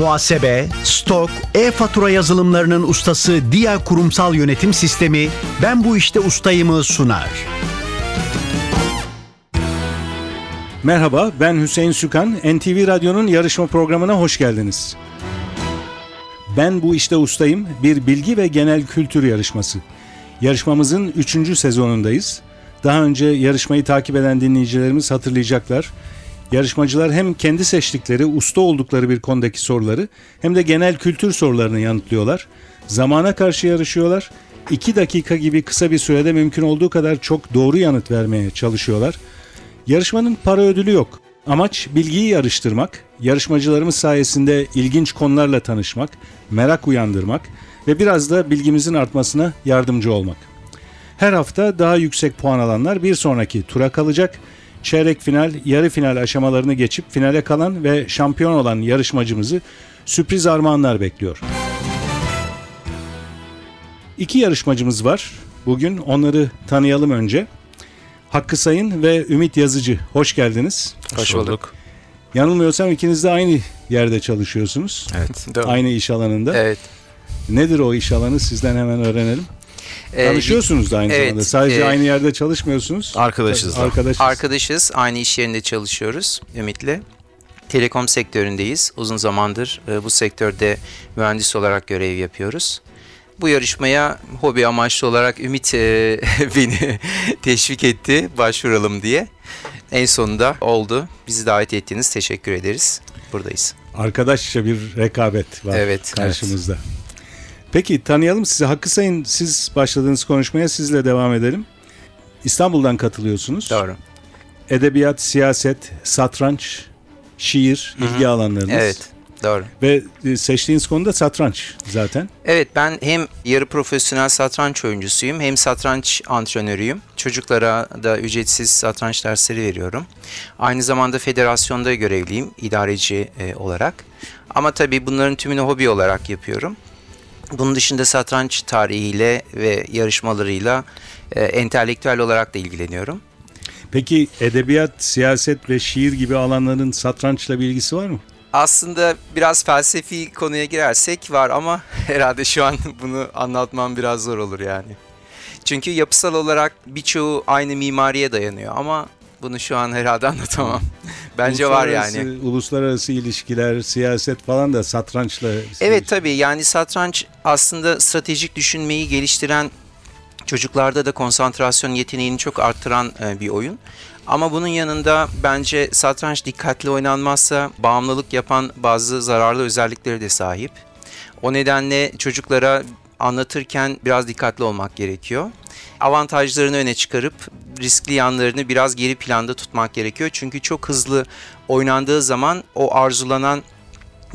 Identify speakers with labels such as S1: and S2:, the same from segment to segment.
S1: Muhasebe, stok, e-fatura yazılımlarının ustası Dia Kurumsal Yönetim Sistemi Ben Bu İşte Ustayım'ı sunar.
S2: Merhaba, ben Hüseyin Sükan. NTV Radyo'nun yarışma programına hoş geldiniz. Ben bu işte ustayım, bir bilgi ve genel kültür yarışması. Yarışmamızın 3. sezonundayız. Daha önce yarışmayı takip eden dinleyicilerimiz hatırlayacaklar. Yarışmacılar hem kendi seçtikleri, usta oldukları bir konudaki soruları hem de genel kültür sorularını yanıtlıyorlar. Zamana karşı yarışıyorlar. 2 dakika gibi kısa bir sürede mümkün olduğu kadar çok doğru yanıt vermeye çalışıyorlar. Yarışmanın para ödülü yok. Amaç bilgiyi yarıştırmak, yarışmacılarımız sayesinde ilginç konularla tanışmak, merak uyandırmak ve biraz da bilgimizin artmasına yardımcı olmak. Her hafta daha yüksek puan alanlar bir sonraki tura kalacak. Çeyrek final, yarı final aşamalarını geçip finale kalan ve şampiyon olan yarışmacımızı sürpriz armağanlar bekliyor. İki yarışmacımız var. Bugün onları tanıyalım önce. Hakkı Sayın ve Ümit Yazıcı hoş geldiniz.
S3: Hoş bulduk.
S2: Yanılmıyorsam ikiniz de aynı yerde çalışıyorsunuz.
S3: Evet. Doğru.
S2: Aynı iş alanında.
S3: Evet.
S2: Nedir o iş alanı sizden hemen öğrenelim.
S3: Ee,
S2: Tanışıyorsunuz da aynı
S3: evet,
S2: zamanda. Sadece
S3: e,
S2: aynı yerde çalışmıyorsunuz.
S4: Arkadaşız da.
S2: Arkadaşız.
S3: Arkadaşız. Aynı iş yerinde çalışıyoruz Ümit'le. Telekom sektöründeyiz. Uzun zamandır e, bu sektörde mühendis olarak görev yapıyoruz. Bu yarışmaya hobi amaçlı olarak Ümit e, beni teşvik etti başvuralım diye. En sonunda oldu. Bizi davet ettiğiniz teşekkür ederiz. Buradayız.
S2: Arkadaşça bir rekabet var
S3: Evet,
S2: karşımızda. Peki tanıyalım sizi. Hakkı Sayın siz başladığınız konuşmaya sizle devam edelim. İstanbul'dan katılıyorsunuz.
S3: Doğru.
S2: Edebiyat, siyaset, satranç, şiir ilgi alanlarınız.
S3: Evet. Doğru.
S2: Ve e, seçtiğiniz konu da satranç zaten.
S3: Evet ben hem yarı profesyonel satranç oyuncusuyum hem satranç antrenörüyüm. Çocuklara da ücretsiz satranç dersleri veriyorum. Aynı zamanda federasyonda görevliyim idareci e, olarak. Ama tabii bunların tümünü hobi olarak yapıyorum. Bunun dışında satranç tarihiyle ve yarışmalarıyla e, entelektüel olarak da ilgileniyorum.
S2: Peki edebiyat, siyaset ve şiir gibi alanların satrançla bir ilgisi var mı?
S3: Aslında biraz felsefi konuya girersek var ama herhalde şu an bunu anlatmam biraz zor olur yani. Çünkü yapısal olarak birçoğu aynı mimariye dayanıyor ama bunu şu an herhalde anlatamam. Bence var yani.
S2: Uluslararası- ilişkiler, siyaset falan da satrançla...
S3: Evet tabii yani satranç aslında stratejik düşünmeyi geliştiren çocuklarda da konsantrasyon yeteneğini çok arttıran e, bir oyun. Ama bunun yanında bence satranç dikkatli oynanmazsa bağımlılık yapan bazı zararlı özellikleri de sahip. O nedenle çocuklara anlatırken biraz dikkatli olmak gerekiyor. Avantajlarını öne çıkarıp riskli yanlarını biraz geri planda tutmak gerekiyor. Çünkü çok hızlı oynandığı zaman o arzulanan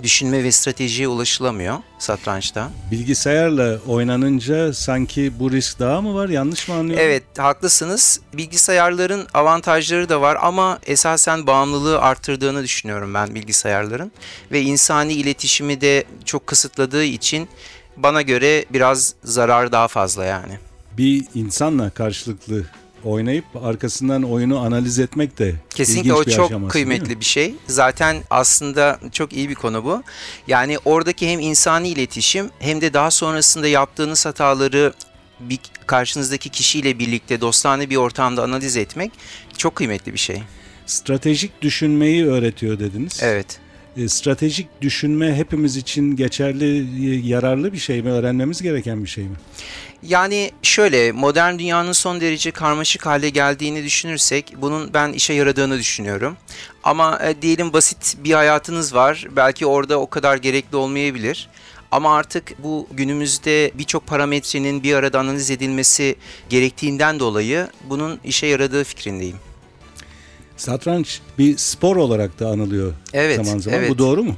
S3: düşünme ve stratejiye ulaşılamıyor satrançta.
S2: Bilgisayarla oynanınca sanki bu risk daha mı var? Yanlış mı anlıyorum?
S3: Evet haklısınız. Bilgisayarların avantajları da var ama esasen bağımlılığı arttırdığını düşünüyorum ben bilgisayarların. Ve insani iletişimi de çok kısıtladığı için bana göre biraz zarar daha fazla yani.
S2: Bir insanla karşılıklı oynayıp arkasından oyunu analiz etmek de
S3: Kesinlikle o
S2: bir
S3: çok
S2: aşaması,
S3: kıymetli bir şey. Zaten aslında çok iyi bir konu bu. Yani oradaki hem insani iletişim hem de daha sonrasında yaptığınız hataları bir karşınızdaki kişiyle birlikte dostane bir ortamda analiz etmek çok kıymetli bir şey.
S2: Stratejik düşünmeyi öğretiyor dediniz.
S3: Evet.
S2: E, Stratejik düşünme hepimiz için geçerli, e, yararlı bir şey mi? Öğrenmemiz gereken bir şey mi?
S3: Yani şöyle modern dünyanın son derece karmaşık hale geldiğini düşünürsek bunun ben işe yaradığını düşünüyorum. Ama e, diyelim basit bir hayatınız var. Belki orada o kadar gerekli olmayabilir. Ama artık bu günümüzde birçok parametrenin bir arada analiz edilmesi gerektiğinden dolayı bunun işe yaradığı fikrindeyim.
S2: Satranç bir spor olarak da anılıyor
S3: Evet,
S2: zaman zaman.
S3: evet.
S2: Bu doğru mu?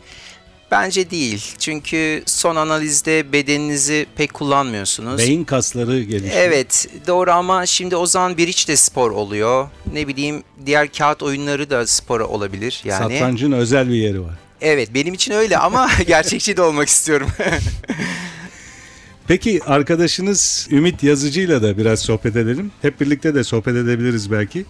S3: Bence değil. Çünkü son analizde bedeninizi pek kullanmıyorsunuz.
S2: Beyin kasları gelişiyor.
S3: Evet doğru ama şimdi o zaman bir iç de spor oluyor. Ne bileyim diğer kağıt oyunları da spor olabilir yani.
S2: Satrancın özel bir yeri var.
S3: Evet benim için öyle ama gerçekçi de olmak istiyorum.
S2: Peki arkadaşınız Ümit Yazıcı'yla da biraz sohbet edelim. Hep birlikte de sohbet edebiliriz belki.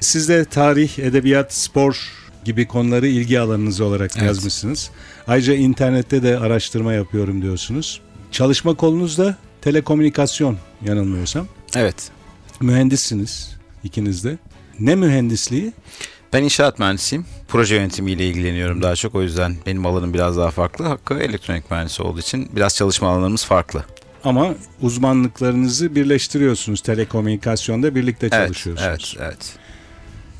S2: Siz de tarih, edebiyat, spor gibi konuları ilgi alanınız olarak
S4: Evet.
S2: yazmışsınız. Ayrıca internette de araştırma yapıyorum diyorsunuz. Çalışma kolunuz da telekomünikasyon yanılmıyorsam.
S4: Evet.
S2: Mühendissiniz ikiniz de. Ne mühendisliği?
S4: Ben inşaat mühendisiyim. Proje yönetimiyle ilgileniyorum daha çok. O yüzden benim alanım biraz daha farklı. Hakkı elektronik mühendisi olduğu için biraz çalışma alanlarımız farklı.
S2: Ama uzmanlıklarınızı birleştiriyorsunuz. Telekomünikasyonda birlikte
S4: Evet,
S2: çalışıyorsunuz.
S4: evet,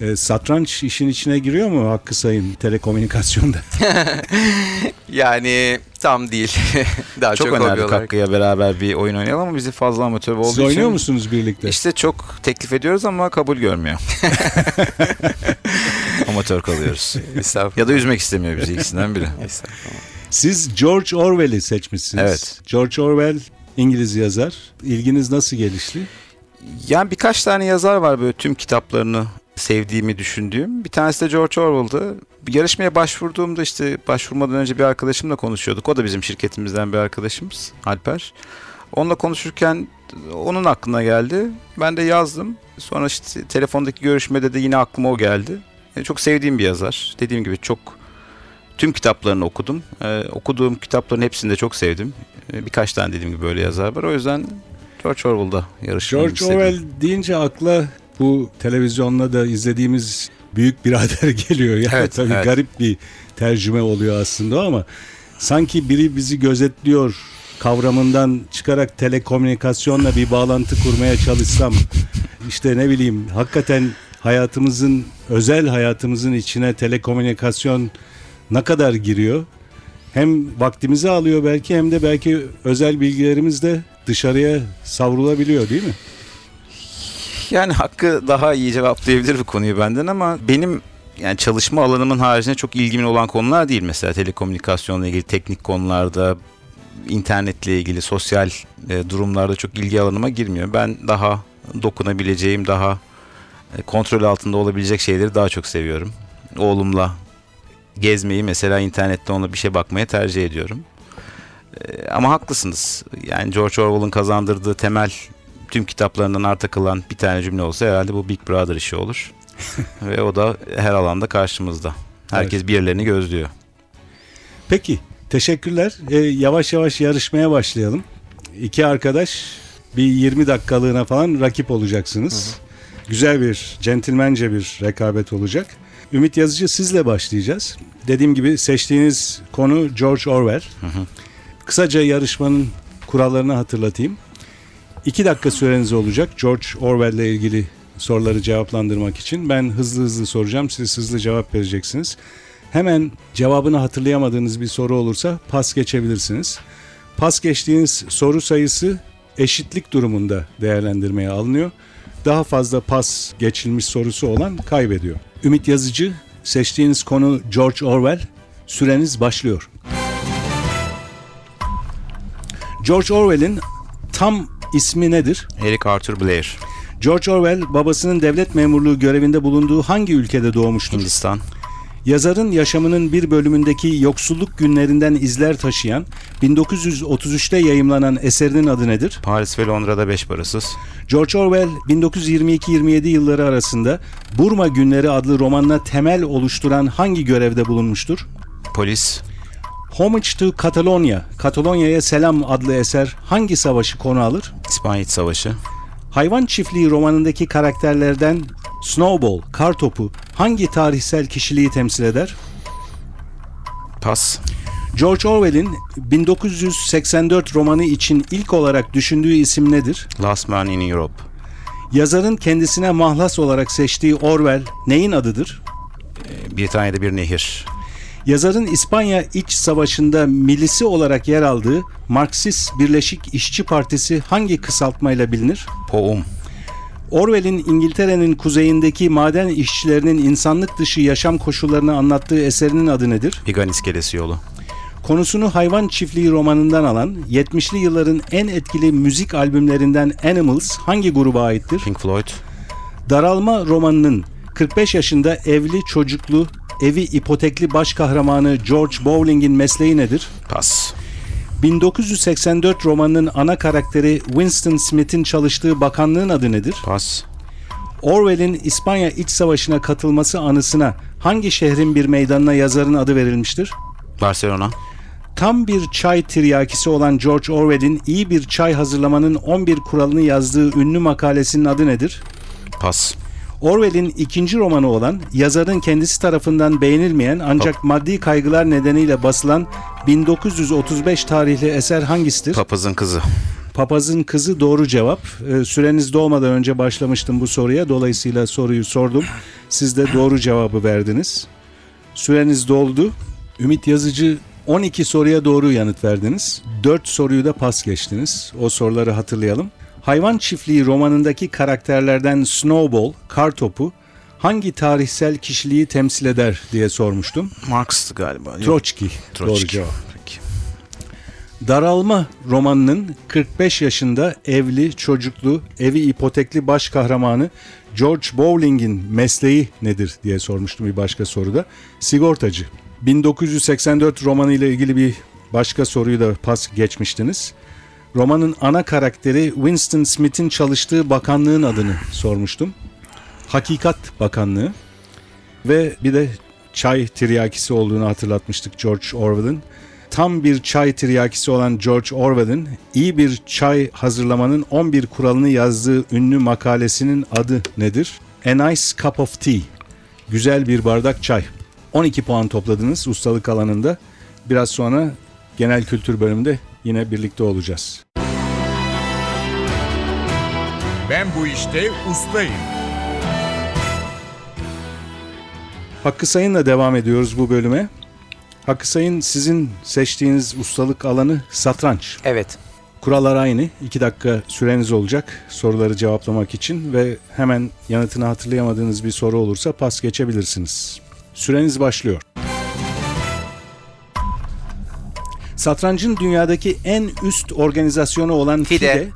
S4: evet.
S2: Ee, satranç işin içine giriyor mu Hakkı Sayın telekomünikasyonda?
S3: Yani tam değil. Daha
S4: Çok,
S3: çok,
S4: önerdik. Hakkı'ya beraber bir oyun oynayalım ama bizi fazla amatör olduğu
S2: Siz
S4: için...
S2: oynuyor musunuz birlikte?
S4: İşte çok teklif ediyoruz ama kabul görmüyor. amatör kalıyoruz. Ya da üzmek istemiyor bizi ikisinden biri.
S2: Siz George Orwell'i seçmişsiniz.
S4: Evet.
S2: George Orwell İngiliz yazar. İlginiz nasıl gelişti?
S4: Yani birkaç tane yazar var böyle tüm kitaplarını sevdiğimi düşündüğüm. Bir tanesi de George Orwell'dı. Yarışmaya başvurduğumda işte başvurmadan önce bir arkadaşımla konuşuyorduk. O da bizim şirketimizden bir arkadaşımız Alper. Onunla konuşurken onun aklına geldi. Ben de yazdım. Sonra işte telefondaki görüşmede de yine aklıma o geldi. E, Çok sevdiğim bir yazar. Dediğim gibi çok tüm kitaplarını okudum. Ee, okuduğum kitapların hepsini de çok sevdim. Ee, birkaç tane dediğim gibi böyle yazar var. O yüzden George Orwell'da yarışmamı
S2: George
S4: istedim.
S2: Orwell deyince akla bu televizyonda da izlediğimiz Büyük Birader geliyor. Yani
S4: Evet,
S2: tabii
S4: evet.
S2: garip bir tercüme oluyor aslında ama sanki biri bizi gözetliyor kavramından çıkarak telekomünikasyonla bir bağlantı kurmaya çalışsam işte ne bileyim hakikaten hayatımızın özel hayatımızın içine telekomünikasyon ne kadar giriyor? Hem vaktimizi alıyor belki hem de belki özel bilgilerimiz de dışarıya savrulabiliyor değil mi?
S4: Yani Hakkı daha iyi cevaplayabilir bu konuyu benden ama benim yani çalışma alanımın haricinde çok ilgimin olan konular değil. Mesela telekomünikasyonla ilgili teknik konularda, internetle ilgili sosyal e, durumlarda çok ilgi alanıma girmiyor. Ben daha dokunabileceğim, daha e, kontrol altında olabilecek şeyleri daha çok seviyorum. Oğlumla gezmeyi mesela internette ona bir şey bakmaya tercih ediyorum. E, ama haklısınız. Yani George Orwell'ın kazandırdığı temel tüm kitaplarından arta kalan bir tane cümle olsa herhalde bu Big Brother işi olur. Ve o da her alanda karşımızda. Herkes birilerini gözlüyor.
S2: Peki teşekkürler. Ee, yavaş yavaş yarışmaya başlayalım. İki arkadaş bir 20 dakikalığına falan rakip olacaksınız. Güzel bir, centilmence bir rekabet olacak. Ümit Yazıcı sizle başlayacağız. Dediğim gibi seçtiğiniz konu George Orwell. Kısaca yarışmanın kurallarını hatırlatayım. İki dakika süreniz olacak George Orwell ile ilgili soruları cevaplandırmak için. Ben hızlı hızlı soracağım, siz hızlı cevap vereceksiniz. Hemen cevabını hatırlayamadığınız bir soru olursa pas geçebilirsiniz. Pas geçtiğiniz soru sayısı eşitlik durumunda değerlendirmeye alınıyor. Daha fazla pas geçilmiş sorusu olan kaybediyor. Ümit Yazıcı, seçtiğiniz konu George Orwell. Süreniz başlıyor. George Orwell'in tam ismi nedir?
S4: Eric Arthur Blair,
S2: George Orwell babasının devlet memurluğu görevinde bulunduğu hangi ülkede doğmuştur?
S4: Hindistan,
S2: Yazarın yaşamının bir bölümündeki yoksulluk günlerinden izler taşıyan 1933'te yayımlanan eserinin adı nedir?
S4: Paris ve Londra'da beş parasız,
S2: George Orwell 1922-27 yılları arasında Burma Günleri adlı romanla temel oluşturan hangi görevde bulunmuştur?
S4: polis,
S2: Homage to Catalonia, Katalonya'ya Selam adlı eser hangi savaşı konu alır?
S4: İspanya Savaşı,
S2: Hayvan Çiftliği romanındaki karakterlerden Snowball, Kartopu hangi tarihsel kişiliği temsil eder?
S4: pas,
S2: George Orwell'in 1984 romanı için ilk olarak düşündüğü isim nedir?
S4: Last Man in Europe,
S2: Yazarın kendisine mahlas olarak seçtiği Orwell neyin adıdır?
S4: e, Britanya'da bir nehir,
S2: Yazarın İspanya İç Savaşı'nda milisi olarak yer aldığı Marksist Birleşik İşçi Partisi hangi kısaltmayla bilinir?
S4: Poum,
S2: Orwell'in İngiltere'nin kuzeyindeki maden işçilerinin insanlık dışı yaşam koşullarını anlattığı eserinin adı nedir?
S4: Bigan İskelesi Yolu,
S2: Konusunu hayvan çiftliği romanından alan 70'li yılların en etkili müzik albümlerinden Animals hangi gruba aittir?
S4: Pink Floyd,
S2: Daralma romanının 45 yaşında evli çocuklu evi ipotekli baş kahramanı George Bowling'in mesleği nedir?
S4: pas,
S2: 1984 romanının ana karakteri Winston Smith'in çalıştığı bakanlığın adı nedir?
S4: pas,
S2: Orwell'in İspanya İç Savaşı'na katılması anısına hangi şehrin bir meydanına yazarın adı verilmiştir?
S4: Barcelona.
S2: Tam bir çay tiryakisi olan George Orwell'in iyi bir çay hazırlamanın 11 kuralını yazdığı ünlü makalesinin adı nedir?
S4: Pas.
S2: Orwell'in ikinci romanı olan, yazarın kendisi tarafından beğenilmeyen ancak maddi kaygılar nedeniyle basılan 1935 tarihli eser hangisidir?
S4: Papazın kızı.
S2: Papazın kızı doğru cevap. Ee, süreniz dolmadan önce başlamıştım bu soruya. Dolayısıyla soruyu sordum. Siz de doğru cevabı verdiniz. Süreniz doldu. Ümit Yazıcı 12 soruya doğru yanıt verdiniz. 4 soruyu da pas geçtiniz. O soruları hatırlayalım. Hayvan Çiftliği romanındaki karakterlerden Snowball, Kartopu hangi tarihsel kişiliği temsil eder diye sormuştum.
S4: Marx'tı galiba.
S2: Troçki. Doğru cevap. Daralma romanının 45 yaşında evli, çocuklu, evi ipotekli baş kahramanı George Bowling'in mesleği nedir diye sormuştum bir başka soruda. Sigortacı. 1984 romanı ile ilgili bir başka soruyu da pas geçmiştiniz. Romanın ana karakteri Winston Smith'in çalıştığı bakanlığın adını sormuştum. Hakikat Bakanlığı ve bir de çay tiryakisi olduğunu hatırlatmıştık George Orwell'ın tam bir çay tiryakisi olan George Orwell'in iyi bir çay hazırlamanın 11 kuralını yazdığı ünlü makalesinin adı nedir? A Nice Cup of Tea. Güzel bir bardak çay. 12 puan topladınız ustalık alanında. Biraz sonra genel kültür bölümünde yine birlikte olacağız.
S5: Ben bu işte ustayım.
S2: Hakkı Sayın'la devam ediyoruz bu bölüme. Hakkı Sayın sizin seçtiğiniz ustalık alanı satranç.
S3: Evet.
S2: Kurallar aynı. 2 dakika süreniz olacak soruları cevaplamak için ve hemen yanıtını hatırlayamadığınız bir soru olursa pas geçebilirsiniz. Süreniz başlıyor. Satrancın dünyadaki en üst organizasyonu olan FIDE,
S3: FIDE,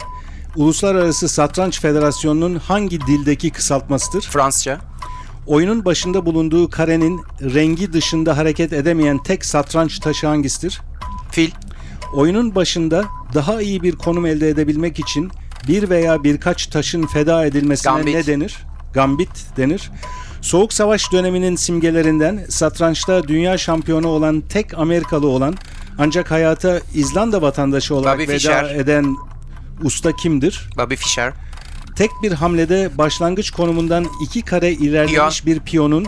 S2: Uluslararası Satranç Federasyonu'nun hangi dildeki kısaltmasıdır?
S3: Fransızca.
S2: Oyunun başında bulunduğu karenin rengi dışında hareket edemeyen tek satranç taşı hangisidir?
S3: Fil.
S2: Oyunun başında daha iyi bir konum elde edebilmek için bir veya birkaç taşın feda edilmesine
S3: Gambit.
S2: ne denir? Gambit denir. Soğuk Savaş döneminin simgelerinden satrançta dünya şampiyonu olan tek Amerikalı olan ancak hayata İzlanda vatandaşı olarak
S3: Bobby
S2: veda
S3: Fischer.
S2: eden usta kimdir?
S3: Bobby Fischer.
S2: Tek bir hamlede başlangıç konumundan iki kare ilerlemiş
S3: Piyon.
S2: bir piyonun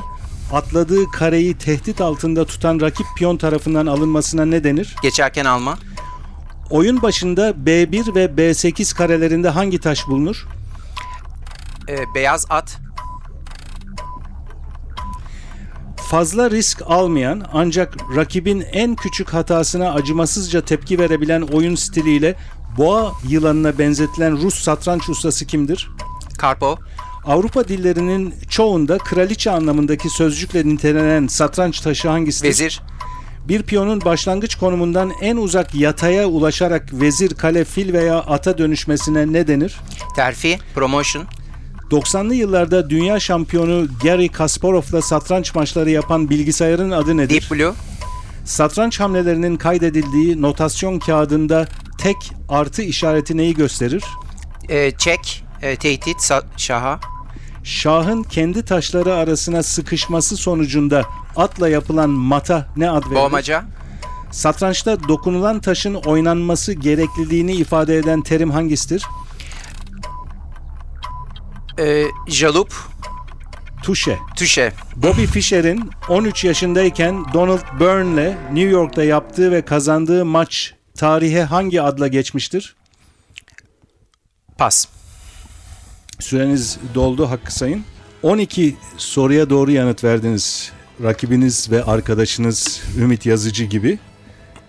S2: atladığı kareyi tehdit altında tutan rakip piyon tarafından alınmasına ne denir?
S3: Geçerken alma.
S2: Oyun başında B1 ve B8 karelerinde hangi taş bulunur?
S3: Ee, beyaz at.
S2: Fazla risk almayan ancak rakibin en küçük hatasına acımasızca tepki verebilen oyun stiliyle boğa yılanına benzetilen Rus satranç ustası kimdir?
S3: Karpo.
S2: Avrupa dillerinin çoğunda kraliçe anlamındaki sözcükle nitelenen satranç taşı hangisidir?
S3: Vezir.
S2: Bir piyonun başlangıç konumundan en uzak yataya ulaşarak vezir, kale, fil veya ata dönüşmesine ne denir?
S3: Terfi. Promotion.
S2: 90'lı yıllarda dünya şampiyonu Gary Kasparov'la satranç maçları yapan bilgisayarın adı nedir?
S3: Deep Blue.
S2: Satranç hamlelerinin kaydedildiği notasyon kağıdında tek artı işareti neyi gösterir?
S3: Ee, çek. Ee, tehdit. Şaha.
S2: Şahın kendi taşları arasına sıkışması sonucunda atla yapılan mata ne ad verilir?
S3: Boğmaca.
S2: Satrançta dokunulan taşın oynanması gerekliliğini ifade eden terim hangisidir?
S3: Ee, jalup.
S2: Tuşe.
S3: Tüşe.
S2: Bobby Fischer'in 13 yaşındayken Donald Byrne'le New York'ta yaptığı ve kazandığı maç tarihe hangi adla geçmiştir?
S3: Pas.
S2: Süreniz doldu Hakkı Sayın. 12 soruya doğru yanıt verdiniz. Rakibiniz ve arkadaşınız Ümit Yazıcı gibi.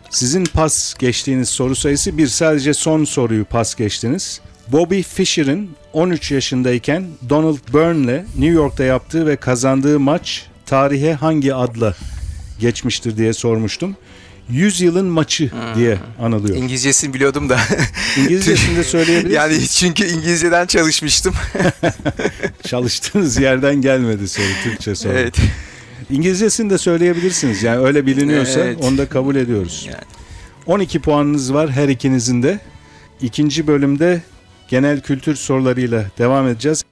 S2: Sizin pas geçtiğiniz soru sayısı bir sadece son soruyu pas geçtiniz. Bobby Fischer'in 13 yaşındayken Donald Byrne'le New York'ta yaptığı ve kazandığı maç tarihe hangi adla geçmiştir diye sormuştum. 100 yılın maçı diye anılıyor.
S3: İngilizcesini biliyordum da.
S2: İngilizcesini de söyleyebilir
S3: yani çünkü İngilizceden çalışmıştım.
S2: Çalıştığınız yerden gelmedi soru Türkçe soru.
S3: evet.
S2: İngilizcesini de söyleyebilirsiniz. Yani öyle biliniyorsa
S3: Evet.
S2: onu da kabul ediyoruz.
S3: Yani.
S2: 12 puanınız var her ikinizin de. İkinci bölümde genel kültür sorularıyla devam edeceğiz.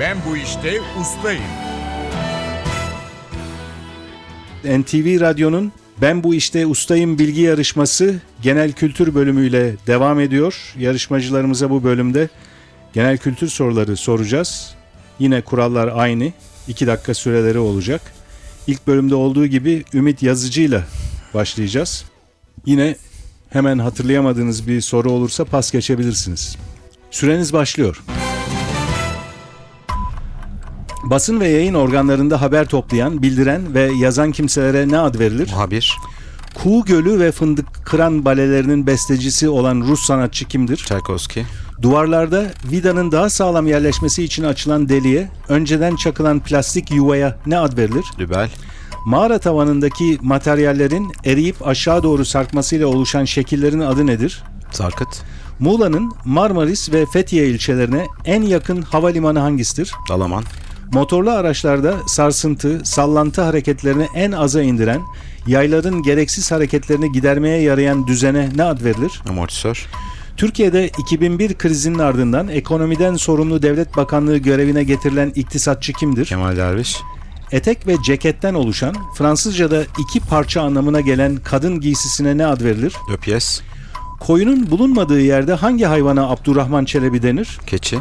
S5: Ben bu işte ustayım.
S2: NTV Radyo'nun ben bu işte ustayım bilgi yarışması genel kültür bölümüyle devam ediyor. Yarışmacılarımıza bu bölümde genel kültür soruları soracağız. Yine kurallar aynı. 2 dakika süreleri olacak. İlk bölümde olduğu gibi Ümit Yazıcı'yla başlayacağız. Yine hemen hatırlayamadığınız bir soru olursa pas geçebilirsiniz. Süreniz başlıyor. Basın ve yayın organlarında haber toplayan, bildiren ve yazan kimselere ne ad verilir?
S4: Muhabir,
S2: Kuğu Gölü ve Fındık Kıran balelerinin bestecisi olan Rus sanatçı kimdir?
S4: Tchaikovsky,
S2: Duvarlarda vidanın daha sağlam yerleşmesi için açılan deliğe, önceden çakılan plastik yuvaya ne ad verilir?
S4: Dübel,
S2: Mağara tavanındaki materyallerin eriyip aşağı doğru sarkmasıyla oluşan şekillerin adı nedir?
S4: Sarkıt,
S2: Muğla'nın Marmaris ve Fethiye ilçelerine en yakın havalimanı hangisidir?
S4: Dalaman,
S2: Motorlu araçlarda sarsıntı, sallantı hareketlerini en aza indiren, yayların gereksiz hareketlerini gidermeye yarayan düzene ne ad verilir?
S4: amortisör,
S2: Türkiye'de 2001 krizinin ardından ekonomiden sorumlu devlet bakanlığı görevine getirilen iktisatçı kimdir?
S4: Kemal Derviş,
S2: Etek ve ceketten oluşan, Fransızca'da iki parça anlamına gelen kadın giysisine ne ad verilir?
S4: Öpyes,
S2: Koyunun bulunmadığı yerde hangi hayvana Abdurrahman Çelebi denir?
S4: Keçi,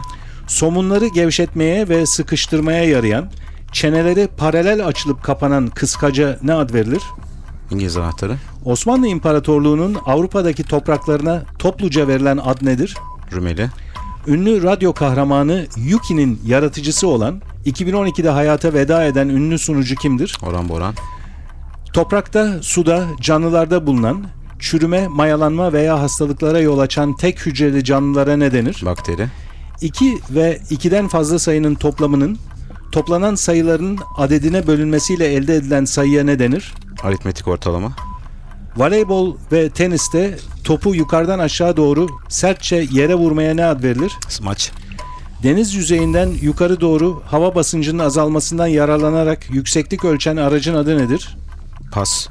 S2: Somunları gevşetmeye ve sıkıştırmaya yarayan, çeneleri paralel açılıp kapanan kıskaca ne ad verilir?
S4: İngiliz anahtarı,
S2: Osmanlı İmparatorluğu'nun Avrupa'daki topraklarına topluca verilen ad nedir?
S4: Rumeli,
S2: Ünlü radyo kahramanı Yuki'nin yaratıcısı olan, 2012'de hayata veda eden ünlü sunucu kimdir?
S4: Orhan Boran,
S2: Toprakta, suda, canlılarda bulunan, çürüme, mayalanma veya hastalıklara yol açan tek hücreli canlılara ne denir?
S4: Bakteri,
S2: 2 ve 2'den fazla sayının toplamının toplanan sayıların adedine bölünmesiyle elde edilen sayıya ne denir?
S4: Aritmetik ortalama,
S2: Voleybol ve teniste topu yukarıdan aşağı doğru sertçe yere vurmaya ne ad verilir?
S4: smaç,
S2: Deniz yüzeyinden yukarı doğru hava basıncının azalmasından yararlanarak yükseklik ölçen aracın adı nedir?
S4: pas,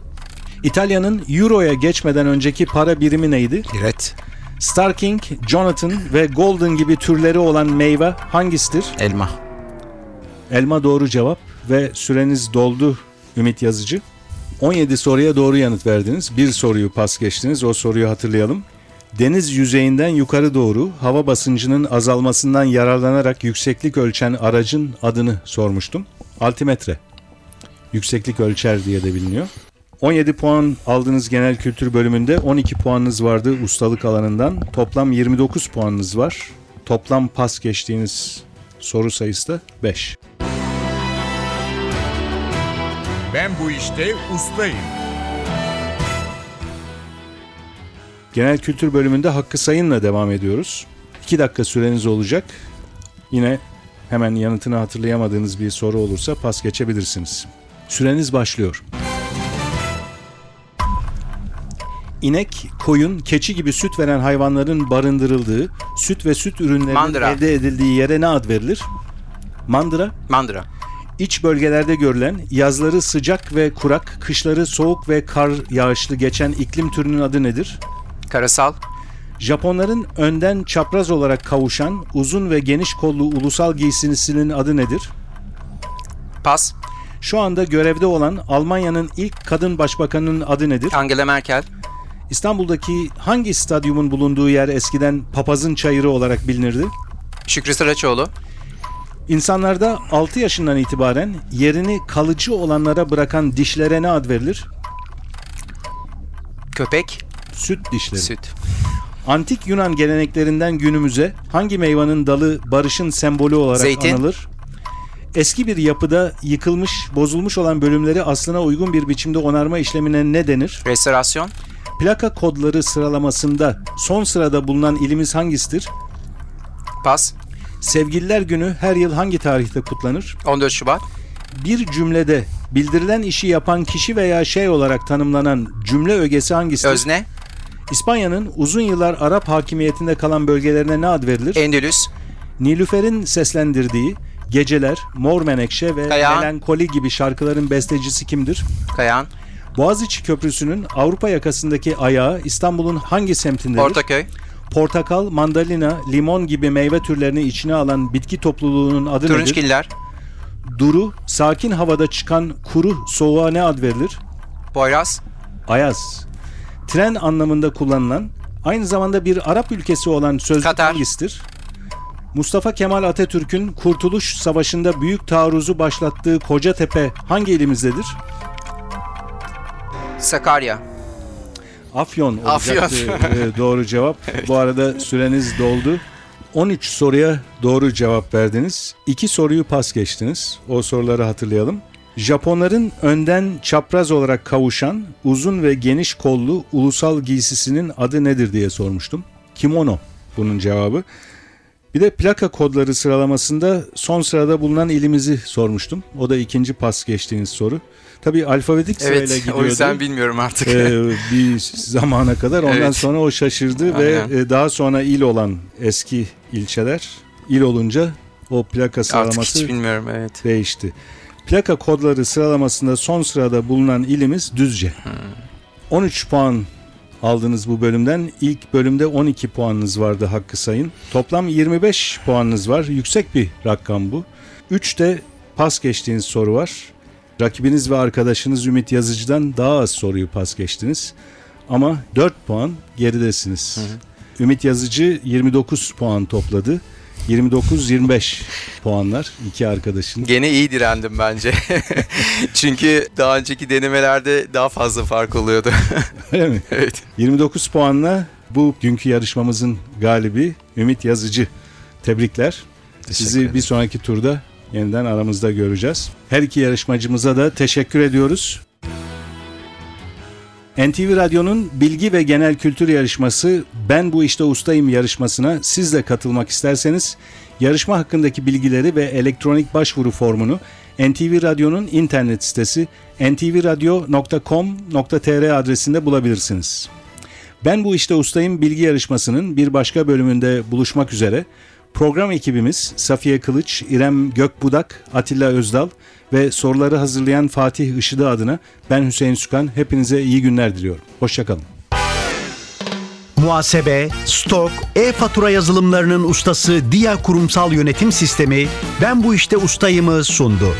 S2: İtalya'nın Euro'ya geçmeden önceki para birimi neydi?
S4: liret,
S2: Starking, Jonathan ve Golden gibi türleri olan meyve hangisidir?
S4: elma,
S2: Elma doğru cevap ve süreniz doldu Ümit Yazıcı. 17 soruya doğru yanıt verdiniz. Bir soruyu pas geçtiniz. O soruyu hatırlayalım. Deniz yüzeyinden yukarı doğru hava basıncının azalmasından yararlanarak yükseklik ölçen aracın adını sormuştum. Altimetre. Yükseklik ölçer diye de biliniyor. 17 puan aldığınız genel kültür bölümünde 12 puanınız vardı ustalık alanından. Toplam 29 puanınız var. Toplam pas geçtiğiniz soru sayısı da 5.
S5: Ben bu işte ustayım.
S2: Genel kültür bölümünde Hakkı Sayın'la devam ediyoruz. 2 dakika süreniz olacak. Yine hemen yanıtını hatırlayamadığınız bir soru olursa pas geçebilirsiniz. Süreniz başlıyor. İnek, koyun, keçi gibi süt veren hayvanların barındırıldığı, süt ve süt ürünlerinin
S3: Mandıra.
S2: elde edildiği yere ne ad verilir? Mandıra,
S3: Mandıra.
S2: İç bölgelerde görülen, yazları sıcak ve kurak, kışları soğuk ve kar yağışlı geçen iklim türünün adı nedir?
S3: Karasal.
S2: Japonların önden çapraz olarak kavuşan uzun ve geniş kollu ulusal giysisinin adı nedir?
S3: Pas.
S2: Şu anda görevde olan Almanya'nın ilk kadın başbakanının adı nedir?
S3: Angela Merkel.
S2: İstanbul'daki hangi stadyumun bulunduğu yer eskiden papazın çayırı olarak bilinirdi?
S3: Şükrü Saraçoğlu.
S2: İnsanlarda 6 yaşından itibaren yerini kalıcı olanlara bırakan dişlere ne ad verilir?
S3: Köpek.
S2: Süt dişleri.
S3: Süt.
S2: Antik Yunan geleneklerinden günümüze hangi meyvanın dalı barışın sembolü olarak
S3: Zeytin.
S2: anılır? Eski bir yapıda yıkılmış, bozulmuş olan bölümleri aslına uygun bir biçimde onarma işlemine ne denir?
S3: Restorasyon.
S2: Plaka kodları sıralamasında son sırada bulunan ilimiz hangisidir?
S3: Pas.
S2: Sevgililer Günü her yıl hangi tarihte kutlanır?
S3: 14 Şubat.
S2: Bir cümlede bildirilen işi yapan kişi veya şey olarak tanımlanan cümle ögesi hangisidir?
S3: Özne.
S2: İspanya'nın uzun yıllar Arap hakimiyetinde kalan bölgelerine ne ad verilir?
S3: Endülüs.
S2: Nilüfer'in seslendirdiği Geceler, Mor Menekşe ve
S3: Kayahan.
S2: Melankoli gibi şarkıların bestecisi kimdir?
S3: Kayahan.
S2: Boğaziçi Köprüsü'nün Avrupa yakasındaki ayağı İstanbul'un hangi semtindedir?
S3: Ortaköy.
S2: Portakal, mandalina, limon gibi meyve türlerini içine alan bitki topluluğunun adı nedir?
S3: Turunçgiller,
S2: Duru, sakin havada çıkan kuru soğuğa ne ad verilir?
S3: Poyraz,
S2: Ayaz. Tren anlamında kullanılan, aynı zamanda bir Arap ülkesi olan sözcük
S3: Katar.
S2: hangisidir? Mustafa Kemal Atatürk'ün Kurtuluş Savaşı'nda büyük taarruzu başlattığı Kocatepe hangi ilimizdedir?
S3: Sakarya.
S2: Afyon olacaktı
S3: Afyon.
S2: e, doğru cevap. Bu arada süreniz doldu. 13 soruya doğru cevap verdiniz. 2 soruyu pas geçtiniz. O soruları hatırlayalım. Japonların önden çapraz olarak kavuşan uzun ve geniş kollu ulusal giysisinin adı nedir diye sormuştum. Kimono bunun cevabı. Bir de plaka kodları sıralamasında son sırada bulunan ilimizi sormuştum. O da ikinci pas geçtiğiniz soru. Tabii alfabetik sırayla
S3: Evet,
S2: gidiyordu
S3: o yüzden bilmiyorum artık.
S2: e, bir zamana kadar. Ondan
S3: Evet.
S2: sonra o şaşırdı ve
S3: Aynen.
S2: e, daha sonra il olan eski ilçeler il olunca o plaka
S3: artık
S2: sıralaması
S3: hiç bilmiyorum evet.
S2: değişti. Plaka kodları sıralamasında son sırada bulunan ilimiz Düzce. 13 puan aldınız bu bölümden. İlk bölümde 12 puanınız vardı Hakkı Sayın. Toplam 25 puanınız var. Yüksek bir rakam bu. 3 de pas geçtiğiniz soru var. Rakibiniz ve arkadaşınız Ümit Yazıcı'dan daha az soruyu pas geçtiniz. Ama 4 puan geridesiniz. Ümit Yazıcı 29 puan topladı. 29-25 puanlar iki arkadaşın.
S3: Gene iyi direndim bence. Çünkü daha önceki denemelerde daha fazla fark oluyordu.
S2: Öyle mi?
S3: evet.
S2: 29 puanla bu günkü yarışmamızın galibi Ümit Yazıcı. Tebrikler. Sizi bir sonraki turda yeniden aramızda göreceğiz. Her iki yarışmacımıza da teşekkür ediyoruz. NTV Radyo'nun bilgi ve genel kültür yarışması Ben Bu İşte Ustayım yarışmasına siz de katılmak isterseniz yarışma hakkındaki bilgileri ve elektronik başvuru formunu NTV Radyo'nun internet sitesi ntvradio.com.tr adresinde bulabilirsiniz. Ben Bu İşte Ustayım bilgi yarışmasının bir başka bölümünde buluşmak üzere. Program ekibimiz Safiye Kılıç, İrem Gökbudak, Atilla Özdal ve soruları hazırlayan Fatih Işıdı adına ben Hüseyin Sükan. Hepinize iyi günler diliyorum. Hoşçakalın.
S1: Muhasebe, stok, e-fatura yazılımlarının ustası Dia Kurumsal Yönetim Sistemi Ben Bu İşte Ustayım'ı sundu.